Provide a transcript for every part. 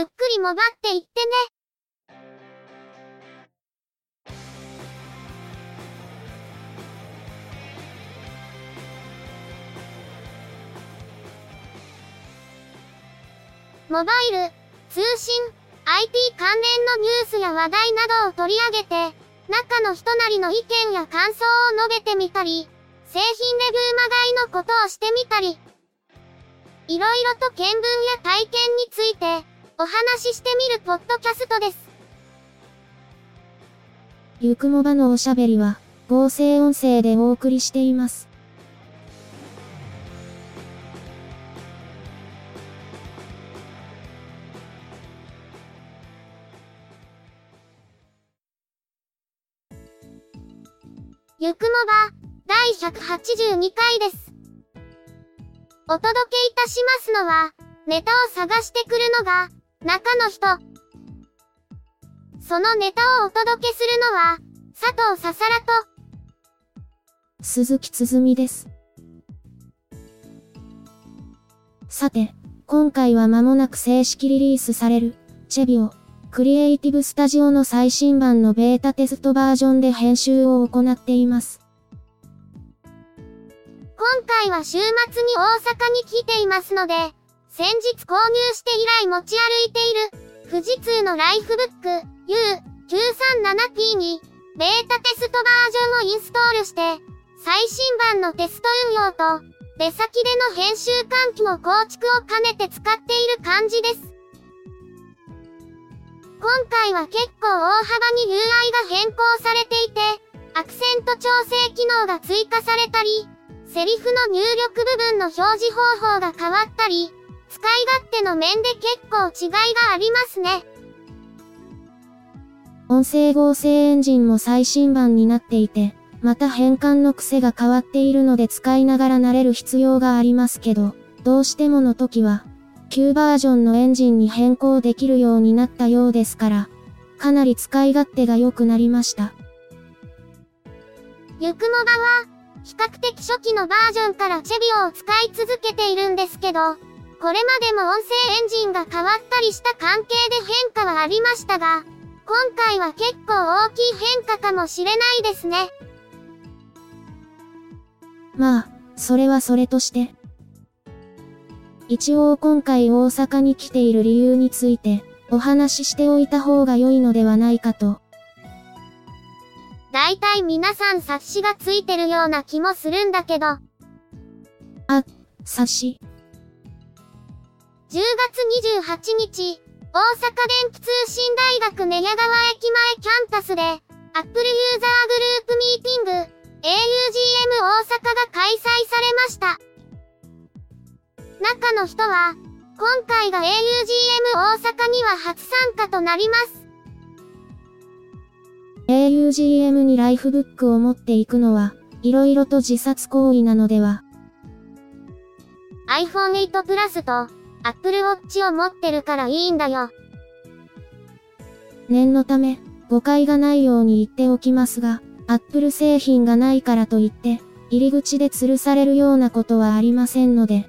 ゆっくりもばっていってね。モバイル、通信、IT 関連のニュースや話題などを取り上げて、中の人なりの意見や感想を述べてみたり、製品レビューまがいのことをしてみたり、いろいろと見聞や体験について、お話ししてみるポッドキャストです。ゆくもばのおしゃべりは、合成音声でお送りしています。ゆくもば、第182回です。お届けいたしますのは、ネタを探してくるのが、中の人。そのネタをお届けするのは、佐藤ささらと、鈴木つづみです。さて、今回は間もなく正式リリースされる、チェビオ、クリエイティブスタジオの最新版のベータテストバージョンで編集を行っています。今回は週末に大阪に来ていますので、先日購入して以来持ち歩いている、富士通のライフブック U937P に、ベータテストバージョンをインストールして、最新版のテスト運用と、出先での編集環境構築を兼ねて使っている感じです。今回は結構大幅に UI が変更されていて、アクセント調整機能が追加されたり、セリフの入力部分の表示方法が変わったり、使い勝手の面で結構違いがありますね。音声合成エンジンも最新版になっていて、また変換の癖が変わっているので使いながら慣れる必要がありますけど、どうしてもの時は、旧バージョンのエンジンに変更できるようになったようですから、かなり使い勝手が良くなりました。ゆくもばは、比較的初期のバージョンからチェビオを使い続けているんですけど、これまでも音声エンジンが変わったりした関係で変化はありましたが、今回は結構大きい変化かもしれないですね。まあ、それはそれとして。一応今回大阪に来ている理由について、お話ししておいた方が良いのではないかと。だいたい皆さん察しがついてるような気もするんだけど、10察し、月28日、大阪電気通信大学寝屋川駅前キャンパスで、Apple ユーザーグループミーティング、augm 大阪が開催されました。中の人は、今回が augm 大阪には初参加となります。augm にライフブックを持っていくのは、色々と自殺行為なのでは。iPhone 8 Plus と Apple Watch を持ってるからいいんだよ。念のため、誤解がないように言っておきますが、Apple 製品がないからといって、入り口で吊るされるようなことはありませんので。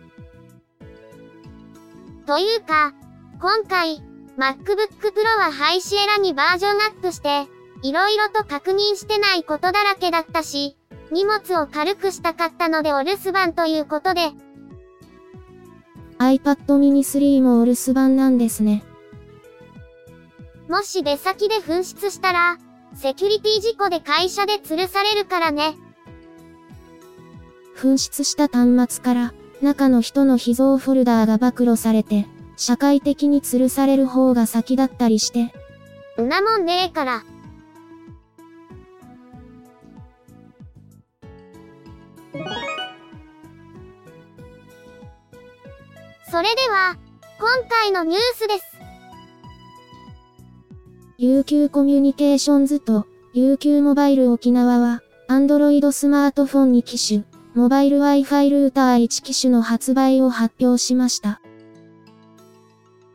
というか、今回、MacBook Pro は廃止エラにバージョンアップして、いろいろと確認してないことだらけだったし、荷物を軽くしたかったのでお留守番ということで、iPad mini 3もお留守番なんですね。もし出先で紛失したら、セキュリティ事故で会社で吊るされるからね。紛失した端末から、中の人の秘蔵フォルダーが暴露されて、社会的に吊るされる方が先だったりして、んなもんねえから。それでは、今回のニュースです。UQ コミュニケーションズと UQ モバイル沖縄は、Android スマートフォン2機種、モバイル Wi-Fi ルーター1機種の発売を発表しました。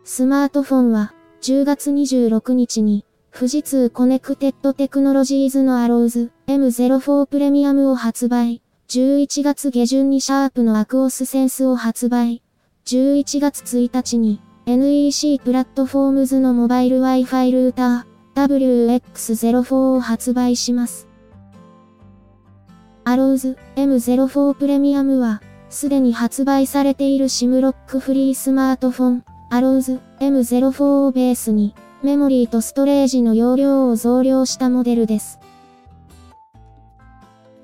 スマートフォンは、10月26日に、富士通コネクテッドテクノロジーズの arrows M04 プレミアムを発売。11月下旬にシャープの AQUOS sense を発売。11月1日に、NEC プラットフォームズのモバイル Wi-Fi ルーター WX04 を発売します。アローズ M04 プレミアムは、すでに発売されている SIM ロックフリースマートフォン、アローズ M04 をベースに、メモリーとストレージの容量を増量したモデルです。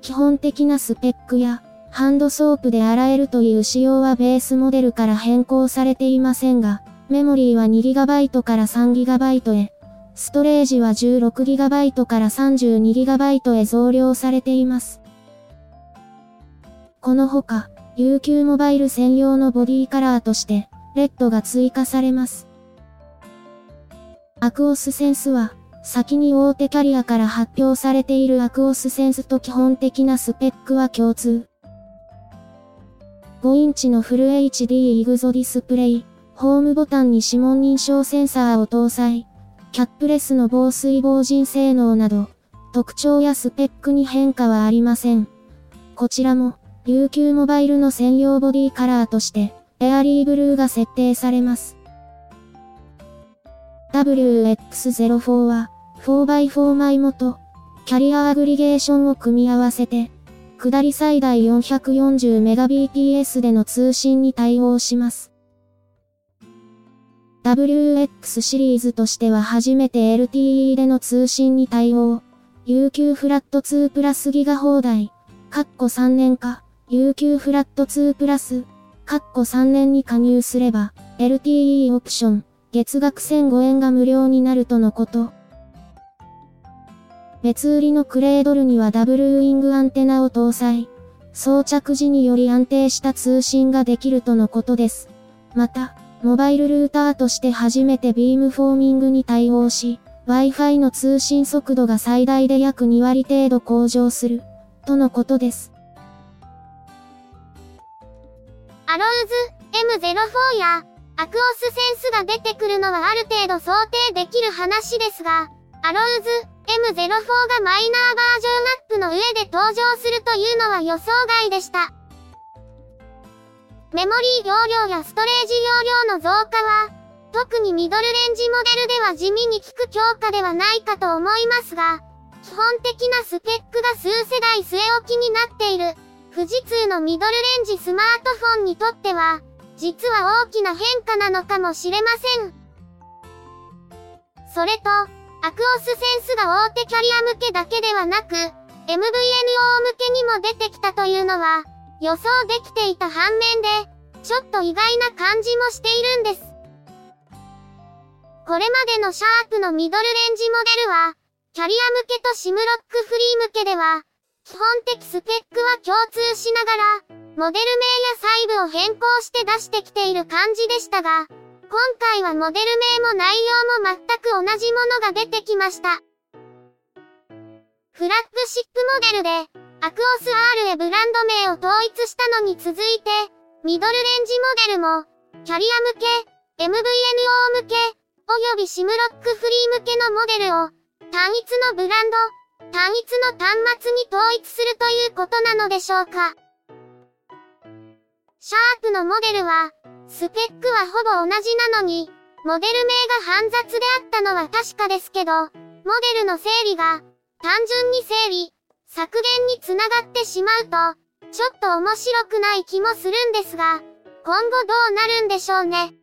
基本的なスペックや、ハンドソープで洗えるという仕様はベースモデルから変更されていませんが、メモリーは 2GB から 3GB へ、ストレージは 16GB から 32GB へ増量されています。このほか、UQ モバイル専用のボディカラーとして、レッドが追加されます。アクオスセンスは、先に大手キャリアから発表されているアクオスセンスと基本的なスペックは共通。5インチのフル HD イグゾディスプレイ、ホームボタンに指紋認証センサーを搭載、キャップレスの防水防塵性能など、特徴やスペックに変化はありません。こちらも、UQ モバイルの専用ボディカラーとして、エアリーブルーが設定されます。WX04 は、4x4 枚元、キャリアアグリゲーションを組み合わせて、下り最大 440Mbps での通信に対応します。WX シリーズとしては初めて LTE での通信に対応。UQ フラット2プラスギガ放題。カッコ3年化。UQ フラット2プラス、カッコ3年に加入すれば、LTE オプション、月額1005円が無料になるとのこと。別売りのクレードルにはダブルウィングアンテナを搭載。装着時により安定した通信ができるとのことです。また、モバイルルーターとして初めてビームフォーミングに対応し、Wi-Fi の通信速度が最大で約2割程度向上する、とのことです。アローズ M04 やアクオスセンスが出てくるのはある程度想定できる話ですが、アローズ M04 がマイナーバージョンアップの上で登場するというのは予想外でした。メモリー容量やストレージ容量の増加は、特にミドルレンジモデルでは地味に効く強化ではないかと思いますが、基本的なスペックが数世代据え置きになっている。富士通のミドルレンジスマートフォンにとっては、実は大きな変化なのかもしれません。それと、アクオスセンスが大手キャリア向けだけではなく、MVNO 向けにも出てきたというのは、予想できていた反面で、ちょっと意外な感じもしているんです。これまでのシャープのミドルレンジモデルは、キャリア向けとシムロックフリー向けでは、基本的スペックは共通しながら、モデル名や細部を変更して出してきている感じでしたが、今回はモデル名も内容も全く同じものが出てきました。フラッグシップモデルで、アクオス R へブランド名を統一したのに続いて、ミドルレンジモデルも、キャリア向け、MVNO 向け、およびシムロックフリー向けのモデルを、単一のブランド、単一の端末に統一するということなのでしょうか。シャープのモデルは、スペックはほぼ同じなのに、モデル名が煩雑であったのは確かですけど、モデルの整理が、単純に整理、削減につながってしまうと、ちょっと面白くない気もするんですが、今後どうなるんでしょうね。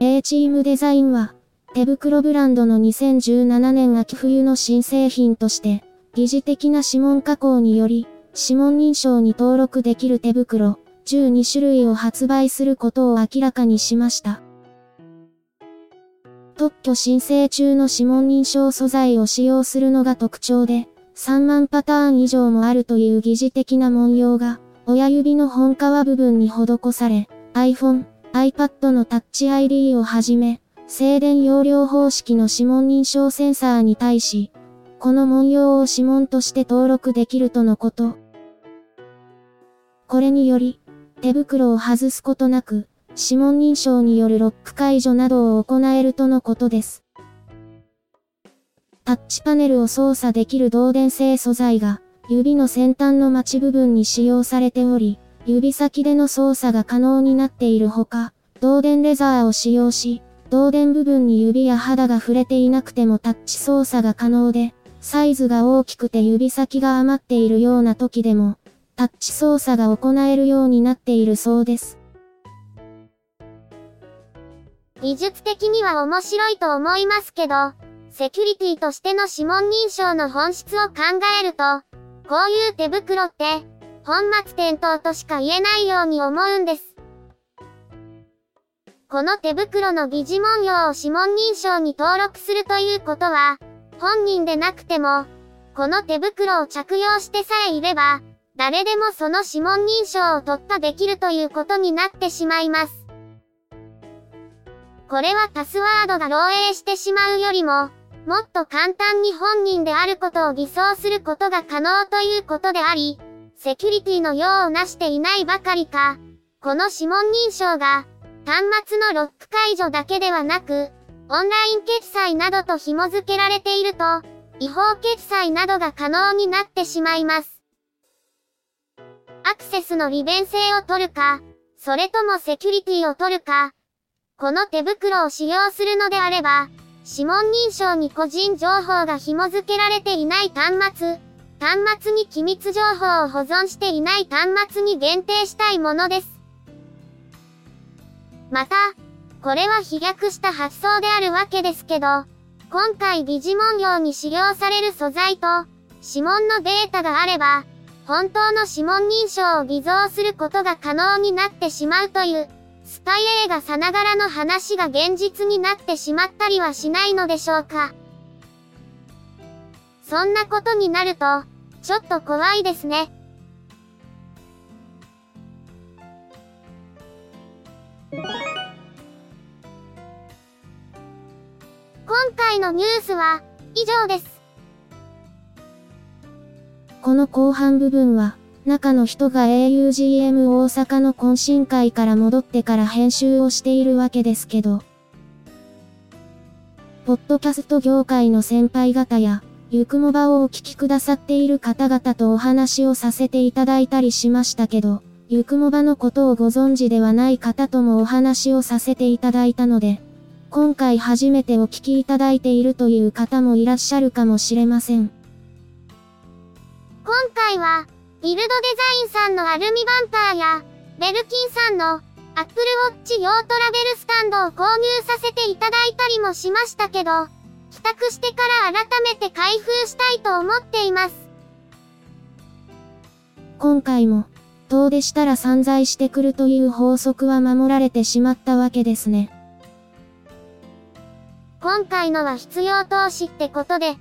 A チームデザインは、手袋ブランドの2017年秋冬の新製品として、疑似的な指紋加工により、指紋認証に登録できる手袋、12種類を発売することを明らかにしました。特許申請中の指紋認証素材を使用するのが特徴で、3万パターン以上もあるという疑似的な文様が、親指の本皮部分に施され、iPhone、iPad のタッチ ID をはじめ、静電容量方式の指紋認証センサーに対し、この文様を指紋として登録できるとのこと。これにより、手袋を外すことなく、指紋認証によるロック解除などを行えるとのことです。タッチパネルを操作できる導電性素材が、指の先端の待ち部分に使用されており、指先での操作が可能になっているほか、導電レザーを使用し、導電部分に指や肌が触れていなくてもタッチ操作が可能で、サイズが大きくて指先が余っているような時でも、タッチ操作が行えるようになっているそうです。技術的には面白いと思いますけど、セキュリティとしての指紋認証の本質を考えると、こういう手袋って、本末転倒としか言えないように思うんです。この手袋の疑似文様を指紋認証に登録するということは、本人でなくても、この手袋を着用してさえいれば、誰でもその指紋認証を突破できるということになってしまいます。これはパスワードが漏洩してしまうよりも、もっと簡単に本人であることを偽装することが可能ということであり、セキュリティの用をなしていないばかりか、この指紋認証が、端末のロック解除だけではなく、オンライン決済などと紐付けられていると、違法決済などが可能になってしまいます。アクセスの利便性を取るか、それともセキュリティを取るか、この手袋を使用するのであれば、指紋認証に個人情報が紐付けられていない端末、端末に機密情報を保存していない端末に限定したいものです。また、これは飛躍した発想であるわけですけど、今回疑似文様に使用される素材と、指紋のデータがあれば、本当の指紋認証を偽造することが可能になってしまうという、スパイ映画さながらの話が現実になってしまったりはしないのでしょうか。そんなことになると、ちょっと怖いですね。回のニュースは以上です。この後半部分は中の人が augm 大阪の懇親会から戻ってから編集をしているわけですけど。ポッドキャスト業界の先輩方や、ゆくもばをお聞きくださっている方々とお話をさせていただいたりしましたけど、ゆくもばのことをご存知ではない方ともお話をさせていただいたので、今回初めてお聞きいただいているという方もいらっしゃるかもしれません。今回は、ビルドデザインさんのアルミバンパーや、ベルキンさんのアップルウォッチ用トラベルスタンドを購入させていただいたりもしましたけど、帰宅してから改めて開封したいと思っています。今回も、遠出したら散財してくるという法則は守られてしまったわけですね。今回のは必要投資ってことで、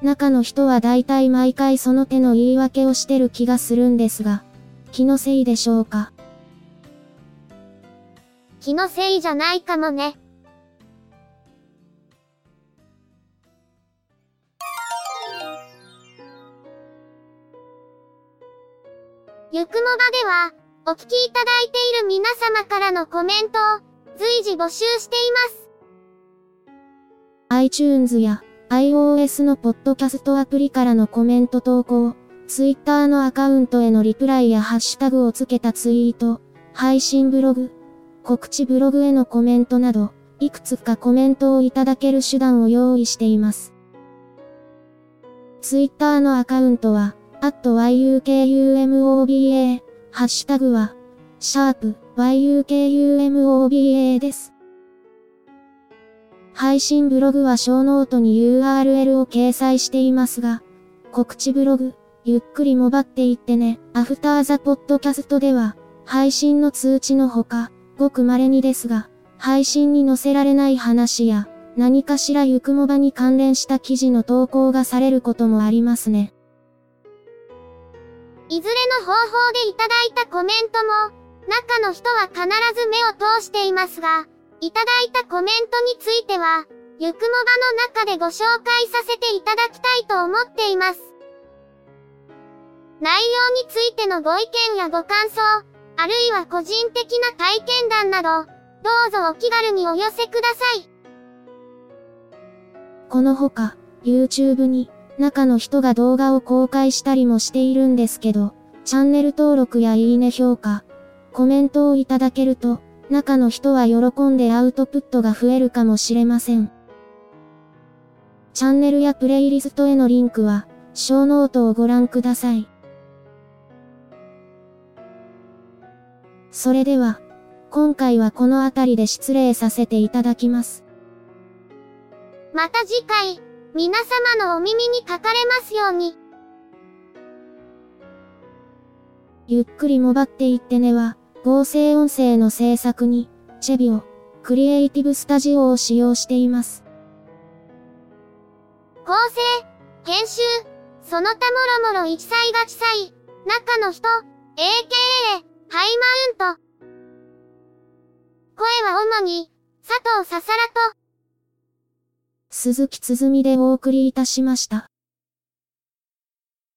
中の人は大体毎回その手の言い訳をしてる気がするんですが、気のせいでしょうか？気のせいじゃないかもね。ゆくもばでは、お聞きいただいている皆様からのコメントを随時募集しています。iTunes や iOS のポッドキャストアプリからのコメント投稿、Twitter のアカウントへのリプライやハッシュタグをつけたツイート、配信ブログ、告知ブログへのコメントなど、いくつかコメントをいただける手段を用意しています。Twitter のアカウントは、yukumoba、ハッシュタグは、シャープ yukumoba です。配信ブログはショーノートに URL を掲載していますが、告知ブログ、ゆっくりもばっていってね。アフターザポッドキャストでは、配信の通知のほか、ごく稀にですが、配信に載せられない話や、何かしらゆくもばに関連した記事の投稿がされることもありますね。いずれの方法でいただいたコメントも、中の人は必ず目を通していますが、いただいたコメントについては、ゆくもばの中でご紹介させていただきたいと思っています。内容についてのご意見やご感想、あるいは個人的な体験談など、どうぞお気軽にお寄せください。このほか、YouTube に、中の人が動画を公開したりもしているんですけど、チャンネル登録やいいね評価、コメントをいただけると、中の人は喜んでアウトプットが増えるかもしれません。チャンネルやプレイリストへのリンクは、ショーノートをご覧ください。それでは、今回はこの辺りで失礼させていただきます。また次回、皆様のお耳にかかれますように。ゆっくりもばっていってねは、合成音声の制作に、チェビオ、クリエイティブスタジオを使用しています。構成、編集、その他もろもろ一切が地裁、中の人、AKA、ハイマウント。声は主に、佐藤ささらと、鈴木つづみでお送りいたしました。